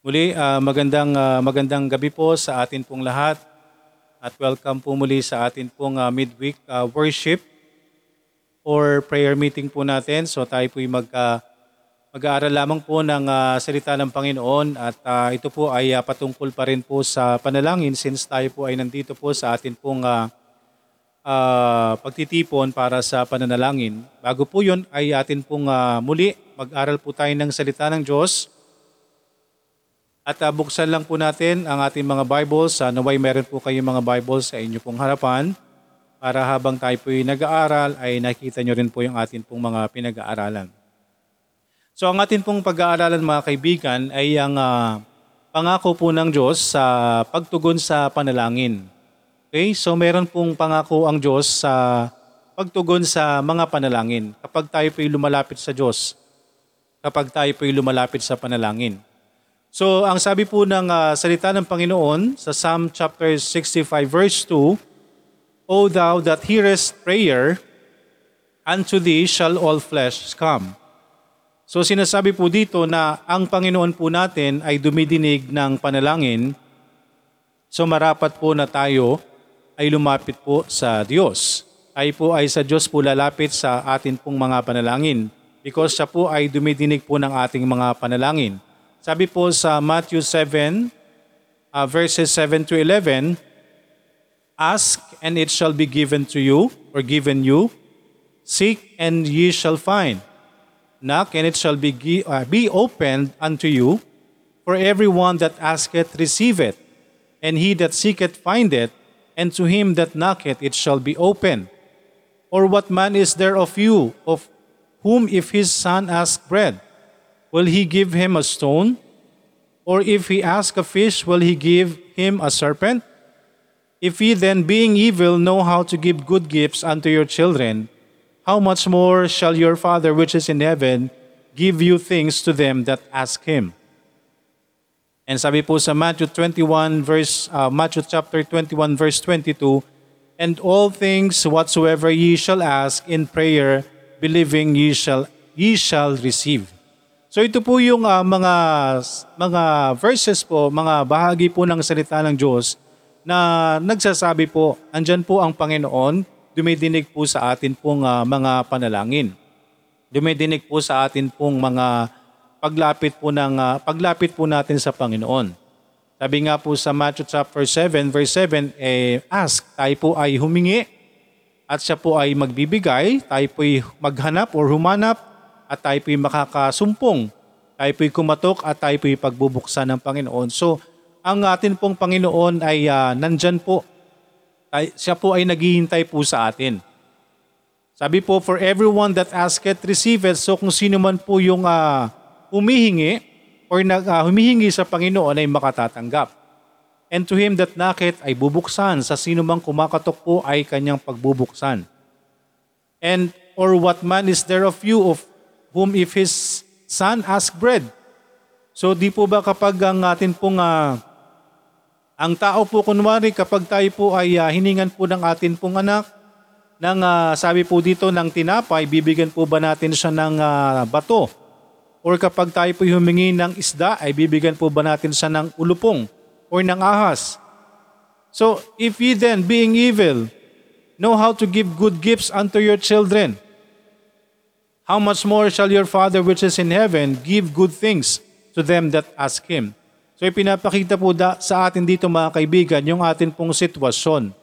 Muli, ah, magandang ah, magandang gabi po sa atin pong lahat at welcome po muli sa atin pong ah, midweek ah, worship or prayer meeting po natin. So tayo po mag ah, mag-aaral lamang po ng ah, salita ng Panginoon at ah, ito po ay ah, patungkol pa rin po sa panalangin since tayo po ay nandito po sa atin pong ah, ah, pagtitipon para sa pananalangin. Bago po yun ay atin pong ah, muli mag-aral po tayo ng salita ng Diyos. At ah, buksan lang po natin ang ating mga Bibles. Uh, naway meron po kayong mga Bibles sa inyo pong harapan para habang tayo po nag-aaral ay nakita nyo rin po yung ating pong mga pinag-aaralan. So ang ating pong pag-aaralan mga kaibigan ay ang ah, pangako po ng Diyos sa pagtugon sa panalangin. Okay? So meron pong pangako ang Diyos sa pagtugon sa mga panalangin kapag tayo po lumalapit sa Diyos, kapag tayo po lumalapit sa panalangin. So, ang sabi po ng ah, salita ng Panginoon sa Psalm chapter 65 verse 2, O thou that hearest prayer, unto thee shall all flesh come. So sinasabi po dito na ang Panginoon po natin ay dumidinig ng panalangin, so marapat po na tayo ay lumapit po sa Diyos. Ay po ay sa Diyos po lalapit sa atin pong mga panalangin because siya po ay dumidinig po ng ating mga panalangin. Sabi po sa Matthew 7, uh, verses 7 to 11, Ask and it shall be given to you or given you. Seek and ye shall find. Knock and it shall be, uh, be opened unto you. For everyone that asketh receiveth, and he that seeketh findeth, and to him that knocketh it shall be opened. Or what man is there of you, of whom if his son ask bread, will he give him a stone? Or if he ask a fish, will he give him a serpent? If ye then, being evil, know how to give good gifts unto your children, how much more shall your Father which is in heaven give you things to them that ask him? And sabi po sa Matthew 21 verse uh, Matthew chapter 21 verse 22, and all things whatsoever ye shall ask in prayer, believing ye shall ye shall receive. So ito po yung uh, mga mga verses po, mga bahagi po ng salita ng Diyos na nagsasabi po, andyan po ang Panginoon, dumidinig po sa atin pong uh, mga panalangin. Dumidinig po sa atin pong mga paglapit po ng uh, paglapit po natin sa Panginoon. Sabi nga po sa Matthew chapter 7 verse 7, eh, ask, tayo po ay humingi at siya po ay magbibigay, tayo po ay maghanap or humanap at tayo po ay makakasumpong. Tayo po ay kumatok at tayo po ay pagbubuksan ng Panginoon. So, ang atin pong Panginoon ay uh, nandyan po. Ay, siya po ay naghihintay po sa atin. Sabi po, for everyone that asketh, receiveth. So kung sino man po yung uh, humihingi or nag, uh, humihingi sa Panginoon ay makatatanggap. And to him that knocketh ay bubuksan. Sa sino mang kumakatok po ay kanyang pagbubuksan. And or what man is there of you of whom if his son ask bread? So di po ba kapag ang atin pong uh, ang tao po kunwari kapag tayo po ay uh, hiningan po ng atin pong anak ng uh, sabi po dito ng tinapay, bibigyan po ba natin siya ng uh, bato? Or kapag tayo po humingi ng isda, ay bibigyan po ba natin siya ng ulupong or ng ahas? So, if ye then, being evil, know how to give good gifts unto your children, how much more shall your Father which is in heaven give good things to them that ask Him? So, ipinapakita po da, sa atin dito mga kaibigan yung atin pong sitwasyon.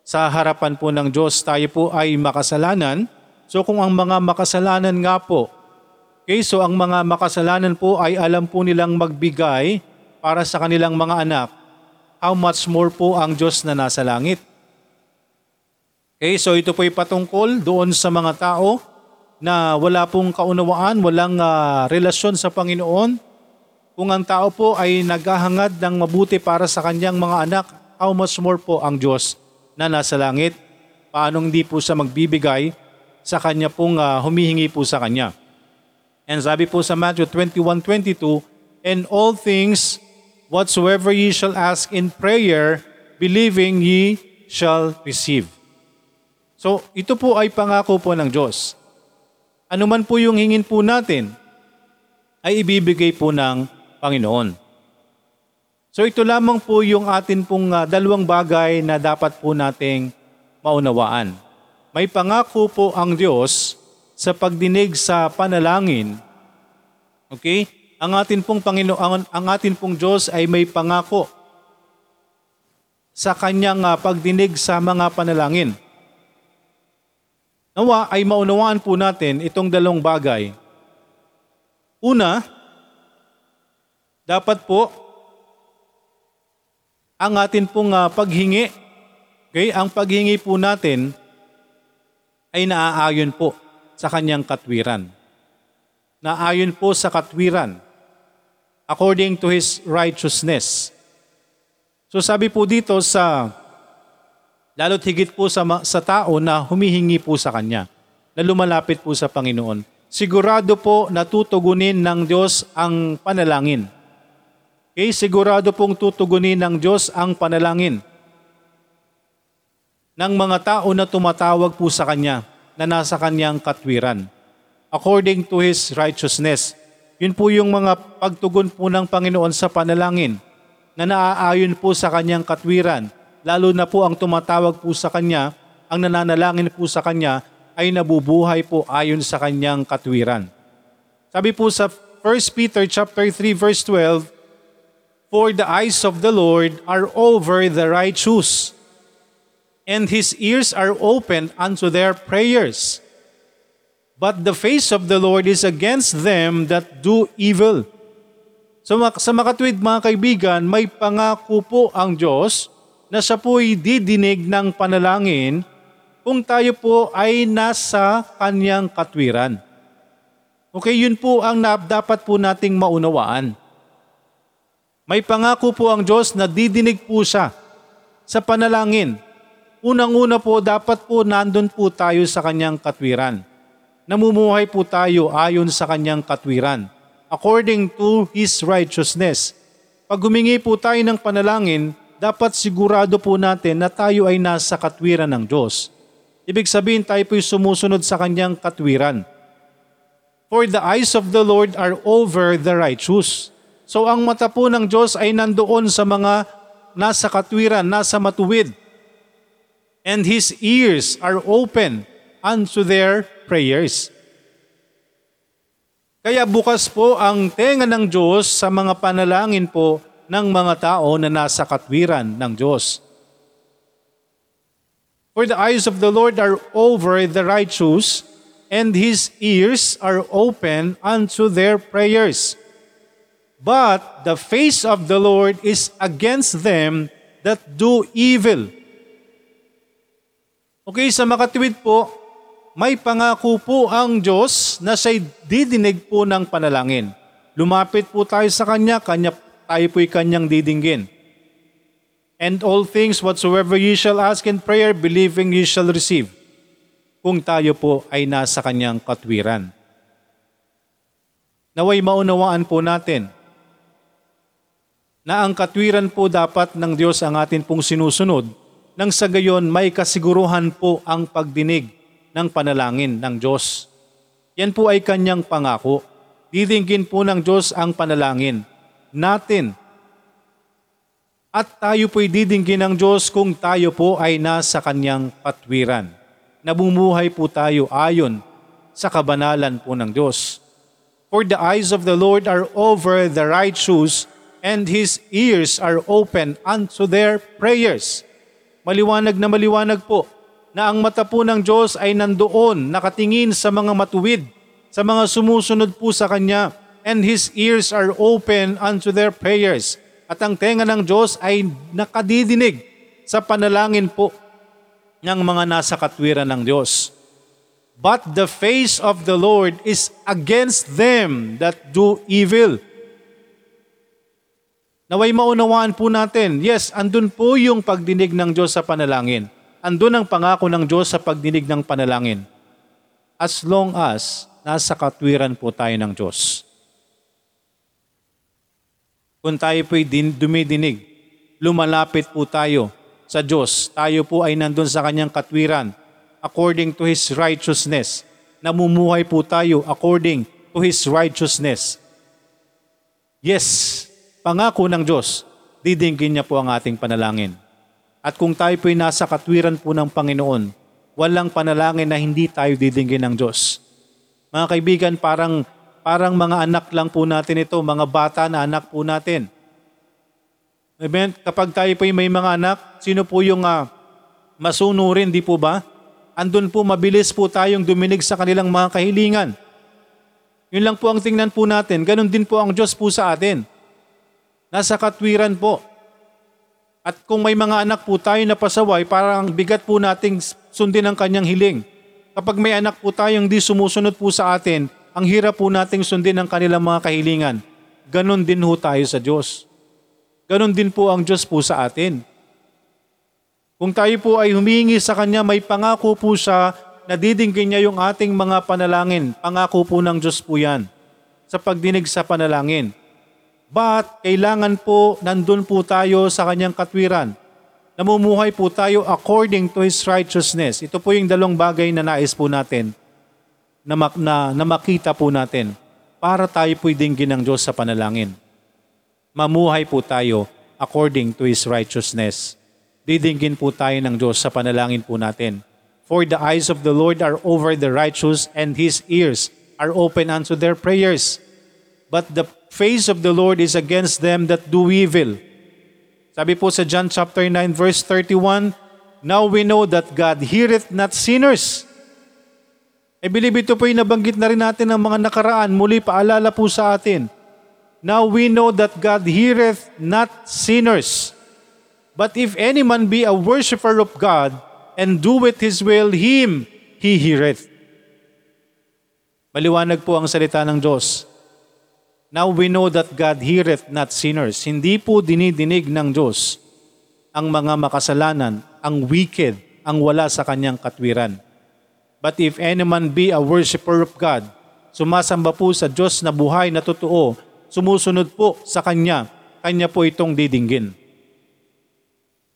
Sa harapan po ng Diyos, tayo po ay makasalanan. So, kung ang mga makasalanan nga po Okay, so ang mga makasalanan po ay alam po nilang magbigay para sa kanilang mga anak. How much more po ang Diyos na nasa langit? Okay, so ito po ay patungkol doon sa mga tao na wala pong kaunawaan, walang uh, relasyon sa Panginoon. Kung ang tao po ay naghahangad ng mabuti para sa kanyang mga anak, how much more po ang Diyos na nasa langit? Paano hindi po siya magbibigay sa kanya pong uh, humihingi po sa kanya? And sabi po sa Matthew 21:22, And all things whatsoever ye shall ask in prayer, believing ye shall receive. So, ito po ay pangako po ng Diyos. Ano man po yung hingin po natin, ay ibibigay po ng Panginoon. So ito lamang po yung atin pong ah, dalawang bagay na dapat po nating maunawaan. May pangako po ang Diyos sa pagdinig sa panalangin. Okay? Ang atin pong Panginoon, ang atin pong Diyos ay may pangako sa kanyang ah, pagdinig sa mga panalangin. Nawa ay maunawaan po natin itong dalawang bagay. Una, dapat po ang atin pong ah, paghingi, okay, ang paghingi po natin ay naaayon po sa kanyang katwiran. Naayon po sa katwiran according to His righteousness. So sabi po dito sa, lalo't higit po sa, sa tao na humihingi po sa Kanya, na lumalapit po sa Panginoon, sigurado po na tutugunin ng Diyos ang panalangin. Okay, sigurado pong tutugunin ng Diyos ang panalangin ng mga tao na tumatawag po sa Kanya, na nasa Kanyang katwiran, according to His righteousness. Yun po yung mga pagtugon po ng Panginoon sa panalangin na naaayon po sa Kanyang katwiran, lalo na po ang tumatawag po sa Kanya, ang nananalangin po sa Kanya ay nabubuhay po ayon sa Kanyang katwiran. Sabi po sa 1 Peter chapter 3 verse 12, For the eyes of the Lord are over the righteous, and his ears are open unto their prayers. But the face of the Lord is against them that do evil. So sa makatwid mga kaibigan, may pangako po ang Diyos na siya po'y didinig ng panalangin kung tayo po ay nasa kanyang katwiran. Okay, yun po ang dapat po nating maunawaan. May pangako po ang Diyos na didinig po siya sa panalangin. Unang-una po, dapat po nandun po tayo sa kanyang katwiran. Namumuhay po tayo ayon sa kanyang katwiran, according to His righteousness. Pag humingi po tayo ng panalangin, dapat sigurado po natin na tayo ay nasa katwiran ng Diyos. Ibig sabihin tayo po'y sumusunod sa kanyang katwiran. For the eyes of the Lord are over the righteous. So ang mata po ng Diyos ay nandoon sa mga nasa katwiran, nasa matuwid. And His ears are open unto their prayers. Kaya bukas po ang tenga ng Diyos sa mga panalangin po ng mga tao na nasa katwiran ng Diyos. For the eyes of the Lord are over the righteous, and His ears are open unto their prayers. But the face of the Lord is against them that do evil. Okay, sa makatwid po, may pangako po ang Diyos na siya'y didinig po ng panalangin. Lumapit po tayo sa Kanya, kanya tayo po'y Kanyang didinggin. And all things whatsoever ye shall ask in prayer, believing ye shall receive. Kung tayo po ay nasa Kanyang katwiran. Naway maunawaan po natin na ang katwiran po dapat ng Diyos ang atin pong sinusunod nang sa gayon may kasiguruhan po ang pagdinig ng panalangin ng Diyos. Yan po ay kanyang pangako. Didinggin po ng Diyos ang panalangin natin. At tayo po'y didinggin ng Diyos kung tayo po ay nasa kanyang patwiran. Nabumuhay po tayo ayon sa kabanalan po ng Diyos. For the eyes of the Lord are over the righteous, and His ears are open unto their prayers. Maliwanag na maliwanag po na ang mata po ng Diyos ay nandoon, nakatingin sa mga matuwid, sa mga sumusunod po sa Kanya, and His ears are open unto their prayers. At ang tenga ng Diyos ay nakadidinig sa panalangin po ng mga nasa katwiran ng Diyos. But the face of the Lord is against them that do evil. Naway maunawaan po natin, yes, andun po yung pagdinig ng Diyos sa panalangin. Andun ang pangako ng Diyos sa pagdinig ng panalangin. As long as nasa katwiran po tayo ng Diyos. Kung tayo po'y din, dumidinig, lumalapit po tayo sa Diyos. Tayo po ay nandun sa kanyang katwiran according to His righteousness. Namumuhay po tayo according to His righteousness. Yes, pangako ng Diyos didinggin niya po ang ating panalangin. At kung tayo po'y nasa katwiran po ng Panginoon, walang panalangin na hindi tayo didinggin ng Diyos. Mga kaibigan, parang, parang mga anak lang po natin ito, mga bata na anak po natin. Amen? Kapag tayo po'y may mga anak, sino po yung uh, masunurin, di po ba? Andun po, mabilis po tayong duminig sa kanilang mga kahilingan. Yun lang po ang tingnan po natin. Ganon din po ang Diyos po sa atin. Nasa katwiran po. At kung may mga anak po tayo na pasaway, parang bigat po nating sundin ang kanyang hiling. Kapag may anak po tayong di sumusunod po sa atin, ang hirap po nating sundin ang kanilang mga kahilingan. Ganon din ho tayo sa Diyos. Ganon din po ang Diyos po sa atin. Kung tayo po ay humingi sa Kanya, may pangako po siya na didinggin niya yung ating mga panalangin. Pangako po ng Diyos po yan sa pagdinig sa panalangin. But kailangan po nandun po tayo sa kanyang katwiran. Namumuhay po tayo according to His righteousness. Ito po yung dalawang bagay na nais po natin na, na, na makita po natin para tayo po'y dinggin ng Diyos sa panalangin. Mamuhay po tayo according to His righteousness. Didinggin po tayo ng Diyos sa panalangin po natin. For the eyes of the Lord are over the righteous and His ears are open unto their prayers. But the face of the Lord is against them that do evil. Sabi po sa John chapter 9 verse 31, Now we know that God heareth not sinners. I believe ito po yung nabanggit na rin natin ng mga nakaraan. Muli paalala po sa atin. Now we know that God heareth not sinners. But if any man be a worshipper of God and doeth His will, him He heareth. Maliwanag po ang salita ng Diyos. Now we know that God heareth not sinners. Hindi po dinidinig ng Diyos ang mga makasalanan, ang wicked, ang wala sa kanyang katwiran. But if any man be a worshipper of God, sumasamba po sa Diyos na buhay na totoo, sumusunod po sa Kanya, Kanya po itong didinggin.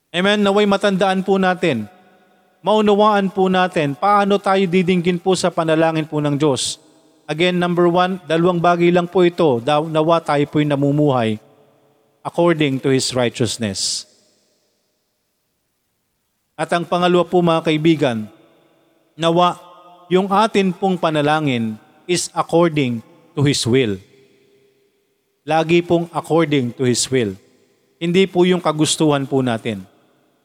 Amen? Naway matandaan po natin, maunawaan po natin paano tayo didinggin po sa panalangin po ng Diyos Again, number one, dalawang bagay lang po ito. Nawa tayo po'y namumuhay according to His righteousness. At ang pangalawa po mga kaibigan, nawa yung atin pong panalangin is according to His will. Lagi pong according to His will. Hindi po yung kagustuhan po natin.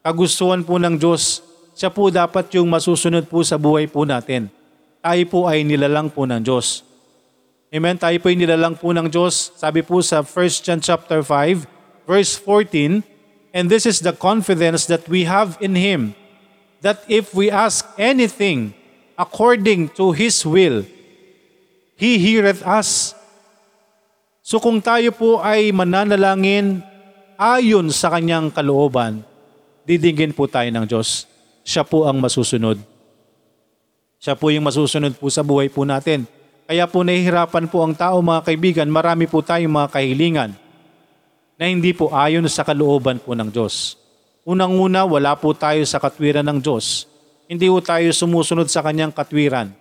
Kagustuhan po ng Diyos, siya po dapat yung masusunod po sa buhay po natin tayo po ay nilalang po ng Diyos. Amen? Tayo po ay nilalang po ng Diyos. Sabi po sa 1 John chapter 5, verse 14, And this is the confidence that we have in Him, that if we ask anything according to His will, He heareth us. So kung tayo po ay mananalangin ayon sa kanyang kalooban, didinggin po tayo ng Diyos. Siya po ang masusunod. Siya po yung masusunod po sa buhay po natin. Kaya po nahihirapan po ang tao mga kaibigan, marami po tayong mga kahilingan na hindi po ayon sa kalooban po ng Diyos. Unang-una, wala po tayo sa katwiran ng Diyos. Hindi po tayo sumusunod sa kanyang katwiran.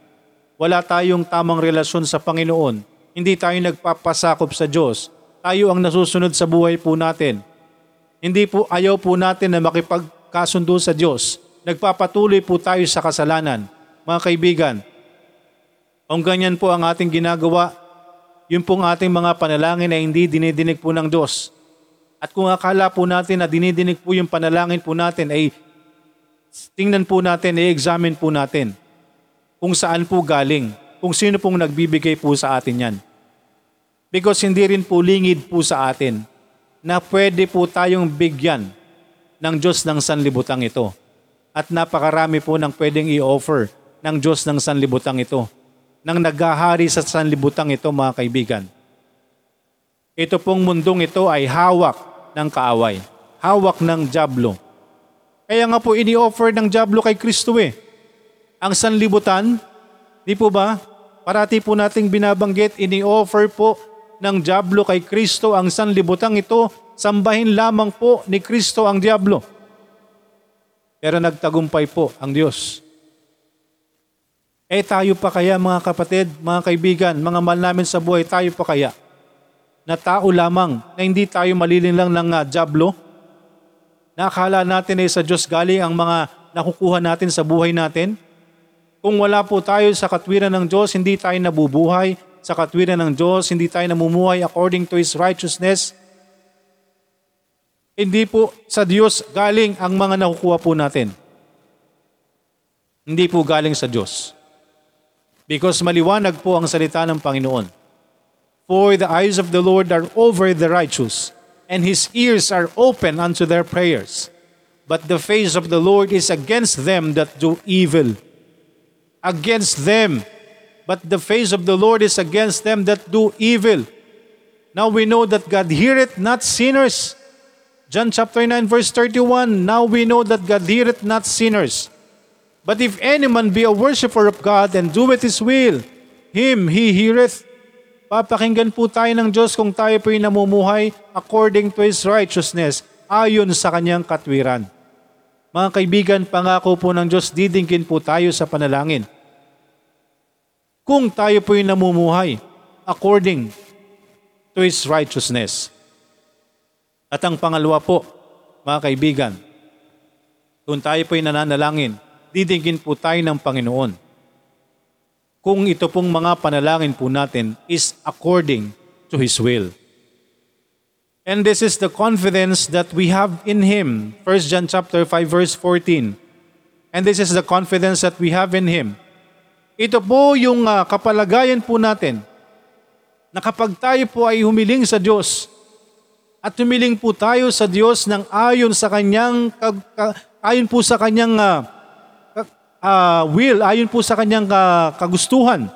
Wala tayong tamang relasyon sa Panginoon. Hindi tayo nagpapasakop sa Diyos. Tayo ang nasusunod sa buhay po natin. Hindi po ayaw po natin na makipagkasundo sa Diyos. Nagpapatuloy po tayo sa kasalanan mga kaibigan. Kung ganyan po ang ating ginagawa, yun pong ating mga panalangin na hindi dinidinig po ng Diyos. At kung akala po natin na dinidinig po yung panalangin po natin, ay tingnan po natin, i-examine po natin kung saan po galing, kung sino pong nagbibigay po sa atin yan. Because hindi rin po lingid po sa atin na pwede po tayong bigyan ng Diyos ng sanlibutang ito. At napakarami po ng pwedeng i-offer ng Diyos ng sanlibutang ito, ng naghahari sa sanlibutang ito mga kaibigan. Ito pong mundong ito ay hawak ng kaaway, hawak ng Diablo. Kaya nga po ini-offer ng Diablo kay Kristo eh. Ang sanlibutan, di po ba? Parati po nating binabanggit, ini-offer po ng Diablo kay Kristo ang sanlibutang ito, sambahin lamang po ni Kristo ang Diablo. Pero nagtagumpay po ang Diyos. Eh tayo pa kaya mga kapatid, mga kaibigan, mga mahal namin sa buhay, tayo pa kaya? Na tao lamang, na hindi tayo malilin lang ng uh, jablo, na akala natin ay sa Diyos galing ang mga nakukuha natin sa buhay natin. Kung wala po tayo sa katwiran ng Diyos, hindi tayo nabubuhay sa katwiran ng Diyos, hindi tayo namumuhay according to His righteousness. Hindi po sa Diyos galing ang mga nakukuha po natin. Hindi po galing sa Diyos. Because maliwanag po ang salita ng Panginoon. For the eyes of the Lord are over the righteous, and His ears are open unto their prayers. But the face of the Lord is against them that do evil. Against them. But the face of the Lord is against them that do evil. Now we know that God heareth not sinners. John chapter 9 verse 31, Now we know that God heareth not sinners. But if any man be a worshipper of God and doeth His will, him He heareth. Papakinggan po tayo ng Diyos kung tayo po'y namumuhay according to His righteousness, ayon sa Kanyang katwiran. Mga kaibigan, pangako po ng Diyos, didingkin po tayo sa panalangin. Kung tayo po'y namumuhay according to His righteousness. At ang pangalawa po, mga kaibigan, kung tayo po'y nananalangin, didingin po tayo ng Panginoon. Kung ito pong mga panalangin po natin is according to His will. And this is the confidence that we have in Him. 1 John chapter 5 verse 14. And this is the confidence that we have in Him. Ito po yung uh, kapalagayan po natin na kapag tayo po ay humiling sa Diyos at humiling po tayo sa Diyos ng ayon sa kanyang ayon po sa kanyang uh, uh, will, ayon po sa kanyang uh, kagustuhan.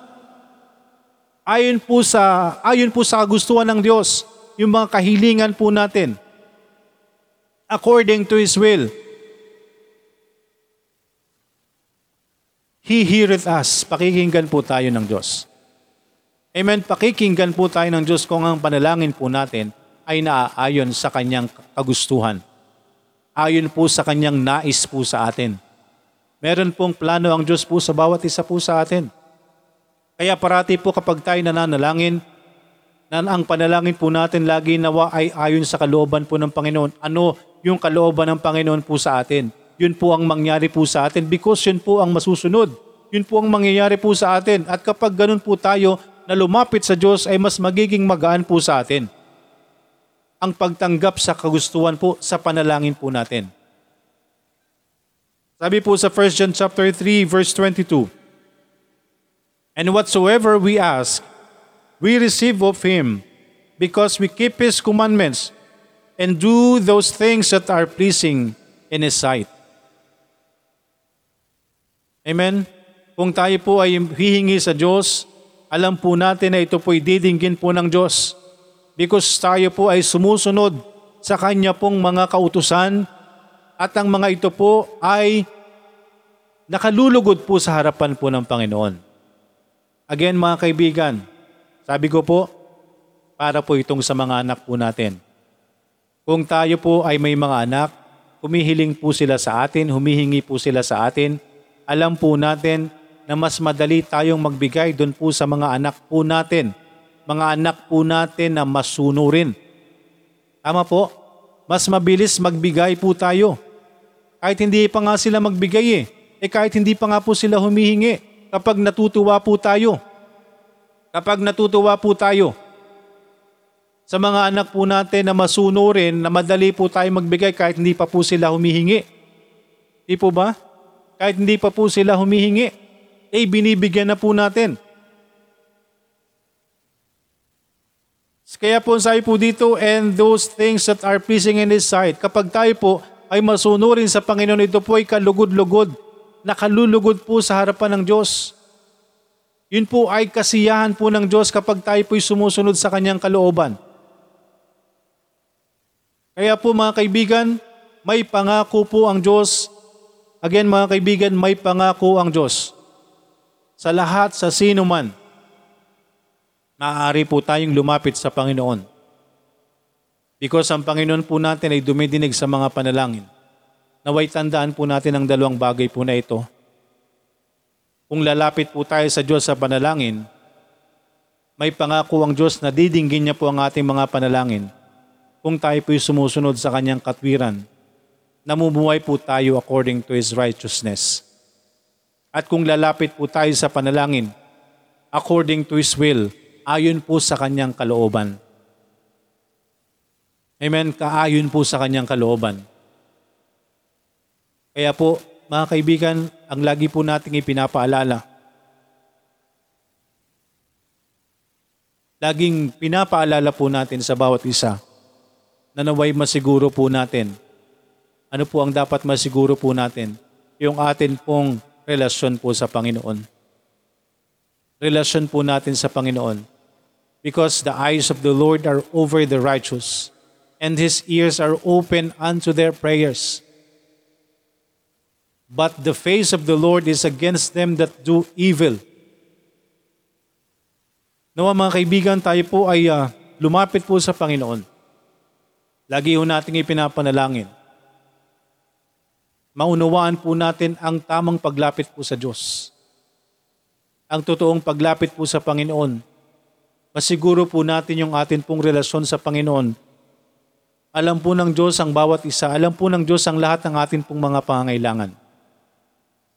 Ayon po sa ayon po sa kagustuhan ng Diyos, yung mga kahilingan po natin. According to His will. He heareth us. Pakikinggan po tayo ng Diyos. Amen. Pakikinggan po tayo ng Diyos kung ang panalangin po natin ay naaayon sa kanyang kagustuhan. Ayon po sa kanyang nais po sa atin. Meron pong plano ang Diyos po sa bawat isa po sa atin. Kaya parati po kapag tayo nananalangin, na ang panalangin po natin lagi nawa ay ayon sa kalooban po ng Panginoon. Ano yung kalooban ng Panginoon po sa atin? Yun po ang mangyari po sa atin because yun po ang masusunod. Yun po ang mangyayari po sa atin. At kapag ganun po tayo na lumapit sa Diyos ay mas magiging magaan po sa atin. Ang pagtanggap sa kagustuhan po sa panalangin po natin. Sabi po sa 1 John chapter 3 verse 22. And whatsoever we ask, we receive of him because we keep his commandments and do those things that are pleasing in his sight. Amen. Kung tayo po ay hihingi sa Diyos, alam po natin na ito po'y didinggin po ng Diyos because tayo po ay sumusunod sa Kanya pong mga kautusan at ang mga ito po ay nakalulugod po sa harapan po ng Panginoon. Again mga kaibigan, sabi ko po, para po itong sa mga anak po natin. Kung tayo po ay may mga anak, humihiling po sila sa atin, humihingi po sila sa atin, alam po natin na mas madali tayong magbigay doon po sa mga anak po natin, mga anak po natin na masunurin. Tama po, mas mabilis magbigay po tayo kahit hindi pa nga sila magbigay eh. Eh kahit hindi pa nga po sila humihingi. Kapag natutuwa po tayo. Kapag natutuwa po tayo. Sa mga anak po natin na masunurin, na madali po tayo magbigay kahit hindi pa po sila humihingi. Di po ba? Kahit hindi pa po sila humihingi. Eh binibigyan na po natin. Kaya po sabi po dito, and those things that are pleasing in His sight. Kapag tayo po ay masunurin sa Panginoon, ito po ay kalugod-lugod, nakalulugod po sa harapan ng Diyos. Yun po ay kasiyahan po ng Diyos kapag tayo po'y sumusunod sa kanyang kalooban. Kaya po mga kaibigan, may pangako po ang Diyos. Again mga kaibigan, may pangako ang Diyos. Sa lahat, sa sino man, maaari po tayong lumapit sa Panginoon. Because ang Panginoon po natin ay dumidinig sa mga panalangin. Naway tandaan po natin ang dalawang bagay po na ito. Kung lalapit po tayo sa Diyos sa panalangin, may pangako ang Diyos na didinggin niya po ang ating mga panalangin kung tayo po'y sumusunod sa kanyang katwiran. Namumuhay po tayo according to His righteousness. At kung lalapit po tayo sa panalangin, according to His will, ayon po sa kanyang kalooban. Amen, kaayon po sa kanyang kalooban. Kaya po, mga kaibigan, ang lagi po nating ipinapaalala, laging pinapaalala po natin sa bawat isa na naway masiguro po natin. Ano po ang dapat masiguro po natin? Yung atin pong relasyon po sa Panginoon. Relasyon po natin sa Panginoon. Because the eyes of the Lord are over the righteous, and His ears are open unto their prayers. But the face of the Lord is against them that do evil. Nawa mga kaibigan, tayo po ay uh, lumapit po sa Panginoon. Lagi ho nating ipinapanalangin. Maunawaan po natin ang tamang paglapit po sa Diyos. Ang totoong paglapit po sa Panginoon. Masiguro po natin yung atin pong relasyon sa Panginoon. Alam po ng Diyos ang bawat isa. Alam po ng Diyos ang lahat ng atin pong mga pangangailangan.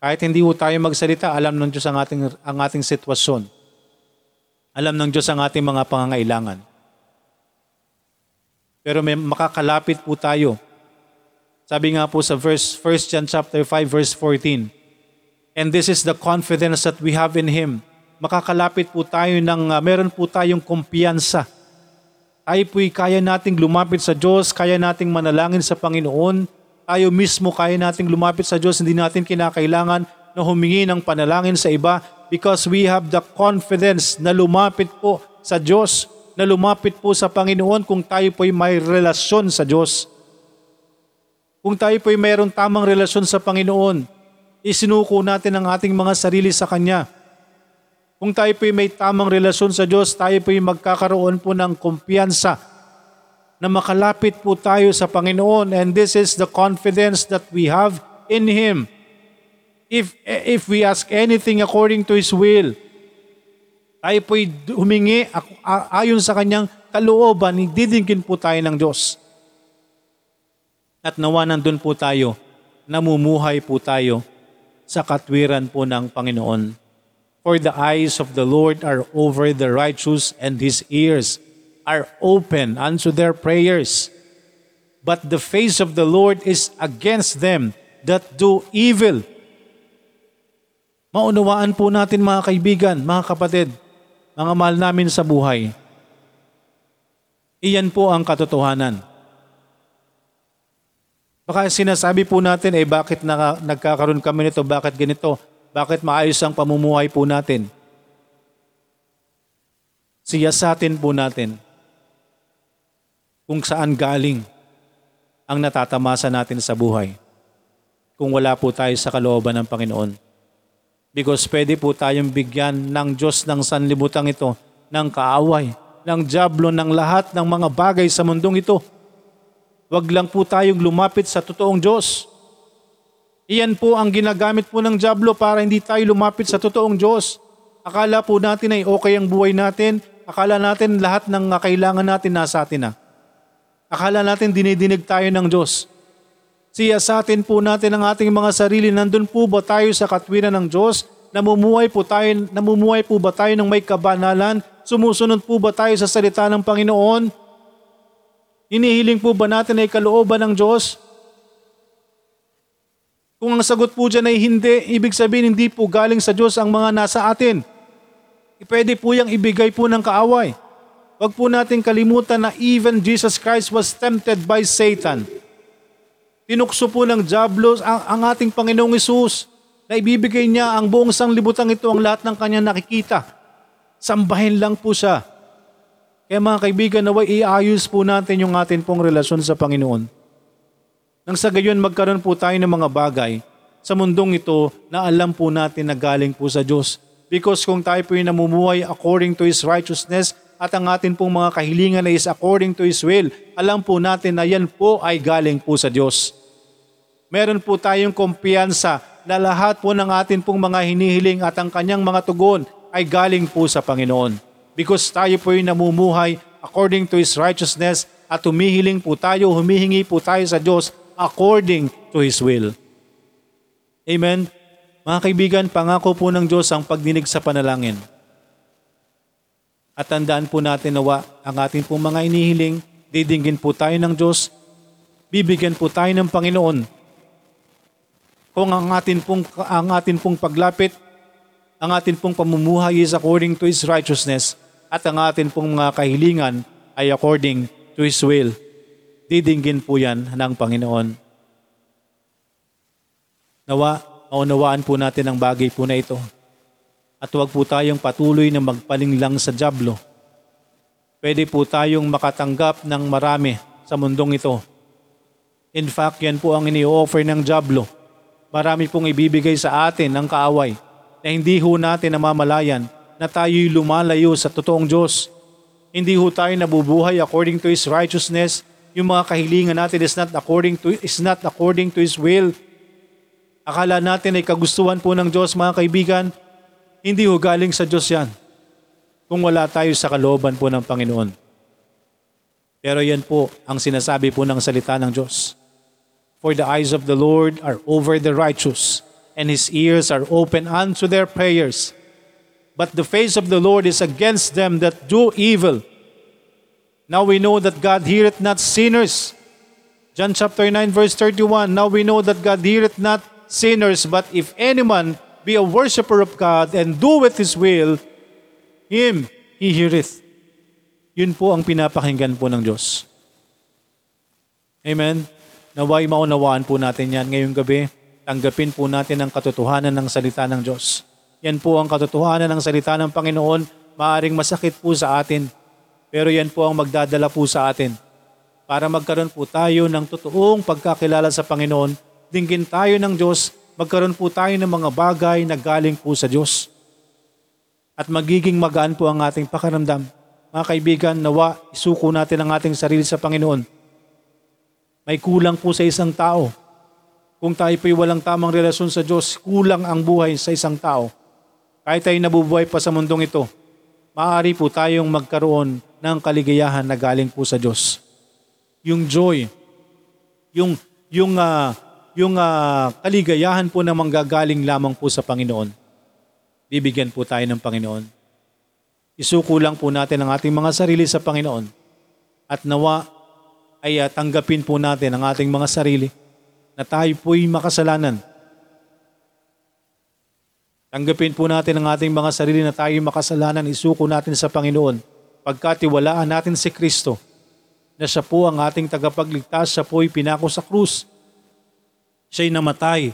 Kahit hindi po tayo magsalita, alam ng Diyos ang ating, ang ating sitwasyon alam ng Diyos ang ating mga pangangailangan. Pero may makakalapit po tayo. Sabi nga po sa verse 1 John chapter 5 verse 14. And this is the confidence that we have in Him. Makakalapit po tayo ng uh, meron po tayong kumpiyansa. Tayo po'y kaya nating lumapit sa Diyos, kaya nating manalangin sa Panginoon. Tayo mismo kaya nating lumapit sa Diyos, hindi natin kinakailangan na humingi ng panalangin sa iba because we have the confidence na lumapit po sa Diyos, na lumapit po sa Panginoon kung tayo po'y may relasyon sa Diyos. Kung tayo po'y mayroong tamang relasyon sa Panginoon, isinuko natin ang ating mga sarili sa Kanya. Kung tayo po'y may tamang relasyon sa Diyos, tayo po'y magkakaroon po ng kumpiyansa na makalapit po tayo sa Panginoon and this is the confidence that we have in Him if, if we ask anything according to His will, tayo po'y humingi ayon sa kanyang kalooban, didingkin po tayo ng Diyos. At nawa nandun po tayo, namumuhay po tayo sa katwiran po ng Panginoon. For the eyes of the Lord are over the righteous and His ears are open unto their prayers. But the face of the Lord is against them that do evil. Maunawaan po natin mga kaibigan, mga kapatid, mga mahal namin sa buhay. Iyan po ang katotohanan. Baka sinasabi po natin, eh bakit naka, nagkakaroon kami nito, bakit ganito, bakit maayos ang pamumuhay po natin. Siyasatin po natin kung saan galing ang natatamasa natin sa buhay kung wala po tayo sa kalooban ng Panginoon. Because pwede po tayong bigyan ng Diyos ng sanlibutan ito ng kaaway, ng jablo ng lahat ng mga bagay sa mundong ito. Huwag lang po tayong lumapit sa totoong Diyos. Iyan po ang ginagamit po ng jablo para hindi tayo lumapit sa totoong Diyos. Akala po natin ay okay ang buhay natin. Akala natin lahat ng kailangan natin nasa atin na. Akala natin dinidinig tayo ng Diyos. Siya sa atin po natin ang ating mga sarili. Nandun po ba tayo sa katwiran ng Diyos? Namumuhay po tayo, namumuhay po ba tayo ng may kabanalan? Sumusunod po ba tayo sa salita ng Panginoon? Hinihiling po ba natin ay kalooban ng Diyos? Kung ang sagot po dyan ay hindi, ibig sabihin hindi po galing sa Diyos ang mga nasa atin. Pwede po yung ibigay po ng kaaway. Huwag po natin kalimutan na even Jesus Christ was tempted by Satan. Tinukso po ng Diablo ang, ang ating Panginoong Isus na ibibigay niya ang buong sanglibutan ito ang lahat ng kanyang nakikita. Sambahin lang po siya. Kaya mga kaibigan, naway iayos po natin yung ating pong relasyon sa Panginoon. Nang sa gayon magkaroon po tayo ng mga bagay sa mundong ito na alam po natin na galing po sa Diyos. Because kung tayo po yung namumuhay according to His righteousness at ang atin pong mga kahilingan is according to His will, alam po natin na yan po ay galing po sa Diyos meron po tayong kumpiyansa na lahat po ng atin pong mga hinihiling at ang kanyang mga tugon ay galing po sa Panginoon. because tayo po ay namumuhay according to His righteousness at humihiling po tayo, humihingi po tayo sa Diyos according to His will. Amen? Mga kaibigan, pangako po ng Diyos ang pagdinig sa panalangin. At tandaan po natin nawa ang ating pong mga inihiling, didinggin po tayo ng Diyos, bibigyan po tayo ng Panginoon. Kung ang atin pong, ang atin pong paglapit, ang atin pong pamumuhay is according to His righteousness at ang atin pong mga kahilingan ay according to His will. Didinggin po yan ng Panginoon. Nawa, maunawaan po natin ang bagay po na ito. At huwag po tayong patuloy na magpalinglang sa jablo. Pwede po tayong makatanggap ng marami sa mundong ito. In fact, yan po ang ini-offer ng jablo. Marami pong ibibigay sa atin ng kaaway na hindi ho natin namamalayan na tayo'y lumalayo sa totoong Diyos. Hindi ho tayo nabubuhay according to His righteousness. Yung mga kahilingan natin is not according to, is not according to His will. Akala natin ay kagustuhan po ng Diyos mga kaibigan, hindi ho galing sa Diyos yan. Kung wala tayo sa kalooban po ng Panginoon. Pero yan po ang sinasabi po ng salita ng Diyos. For the eyes of the Lord are over the righteous, and His ears are open unto their prayers. But the face of the Lord is against them that do evil. Now we know that God heareth not sinners. John chapter 9 verse 31, Now we know that God heareth not sinners, but if any man be a worshipper of God and doeth His will, Him He heareth. Yun po ang pinapakinggan po ng Diyos. Amen. Naway maunawaan po natin yan ngayong gabi. Tanggapin po natin ang katotohanan ng salita ng Diyos. Yan po ang katotohanan ng salita ng Panginoon. Maaring masakit po sa atin. Pero yan po ang magdadala po sa atin. Para magkaroon po tayo ng totoong pagkakilala sa Panginoon, dinggin tayo ng Diyos, magkaroon po tayo ng mga bagay na galing po sa Diyos. At magiging magaan po ang ating pakaramdam. Mga kaibigan, nawa, isuko natin ang ating sarili sa Panginoon. May kulang po sa isang tao. Kung tayo po'y walang tamang relasyon sa Diyos, kulang ang buhay sa isang tao. Kahit tayo nabubuhay pa sa mundong ito, maaari po tayong magkaroon ng kaligayahan na galing po sa Diyos. Yung joy, yung yung uh, yung uh, kaligayahan po na manggagaling lamang po sa Panginoon. Bibigyan po tayo ng Panginoon. Isuko lang po natin ang ating mga sarili sa Panginoon at nawa ay uh, tanggapin po natin ang ating mga sarili na tayo po'y makasalanan. Tanggapin po natin ang ating mga sarili na tayo makasalanan, isuko natin sa Panginoon. Pagkatiwalaan natin si Kristo na siya po ang ating tagapagligtas, siya po'y pinako sa krus. Siya'y namatay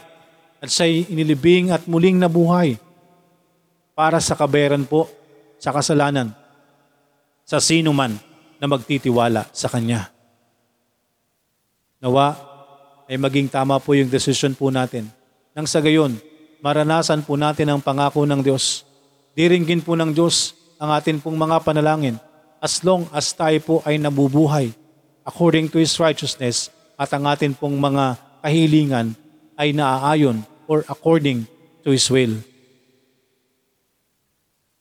at siya'y inilibing at muling nabuhay para sa kabayaran po sa kasalanan sa sino man na magtitiwala sa Kanya. Nawa ay maging tama po yung desisyon po natin. Nang sa gayon, maranasan po natin ang pangako ng Diyos. Diringgin po ng Diyos ang atin pong mga panalangin as long as tayo po ay nabubuhay according to His righteousness at ang atin pong mga kahilingan ay naaayon or according to His will.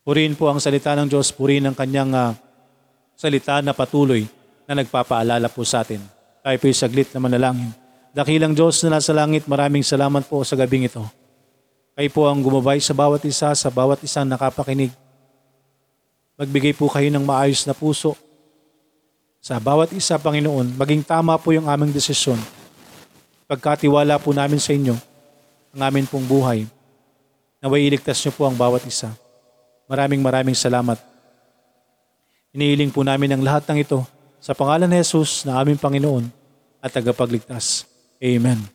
Purihin po ang salita ng Diyos, purihin ang kanyang uh, salita na patuloy na nagpapaalala po sa atin. Tayo po'y saglit na manalangin. Dakilang Diyos na nasa langit, maraming salamat po sa gabing ito. Kayo po ang gumabay sa bawat isa, sa bawat isang nakapakinig. Magbigay po kayo ng maayos na puso. Sa bawat isa, Panginoon, maging tama po yung aming desisyon. Pagkatiwala po namin sa inyo, ang amin pong buhay. Naway iligtas niyo po ang bawat isa. Maraming maraming salamat. Iniiling po namin ang lahat ng ito sa pangalan ni Jesus na aming Panginoon at tagapagligtas. Amen.